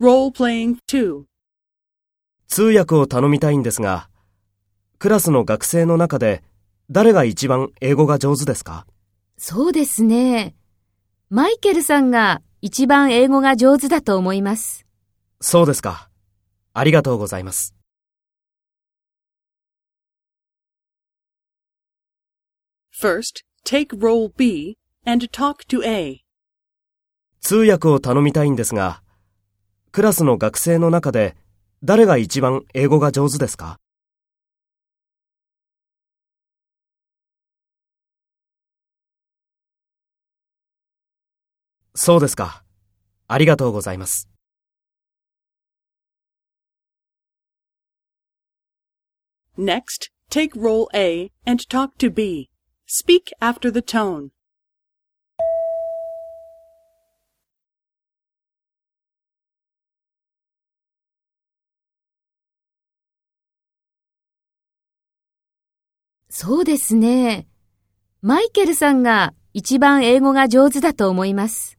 Role-playing 2. 通訳を頼みたいんですが、クラスの学生の中で誰が一番英語が上手ですか？そうですね。マイケルさんが一番英語が上手だと思います。そうですか。ありがとうございます。First, take role B and talk to A. 通訳を頼みたいんですが、クラスの学生の中で誰が一番英語が上手ですかそうですか。ありがとうございます。Next, take role A and talk to B. Speak after the tone. そうですね。マイケルさんが一番英語が上手だと思います。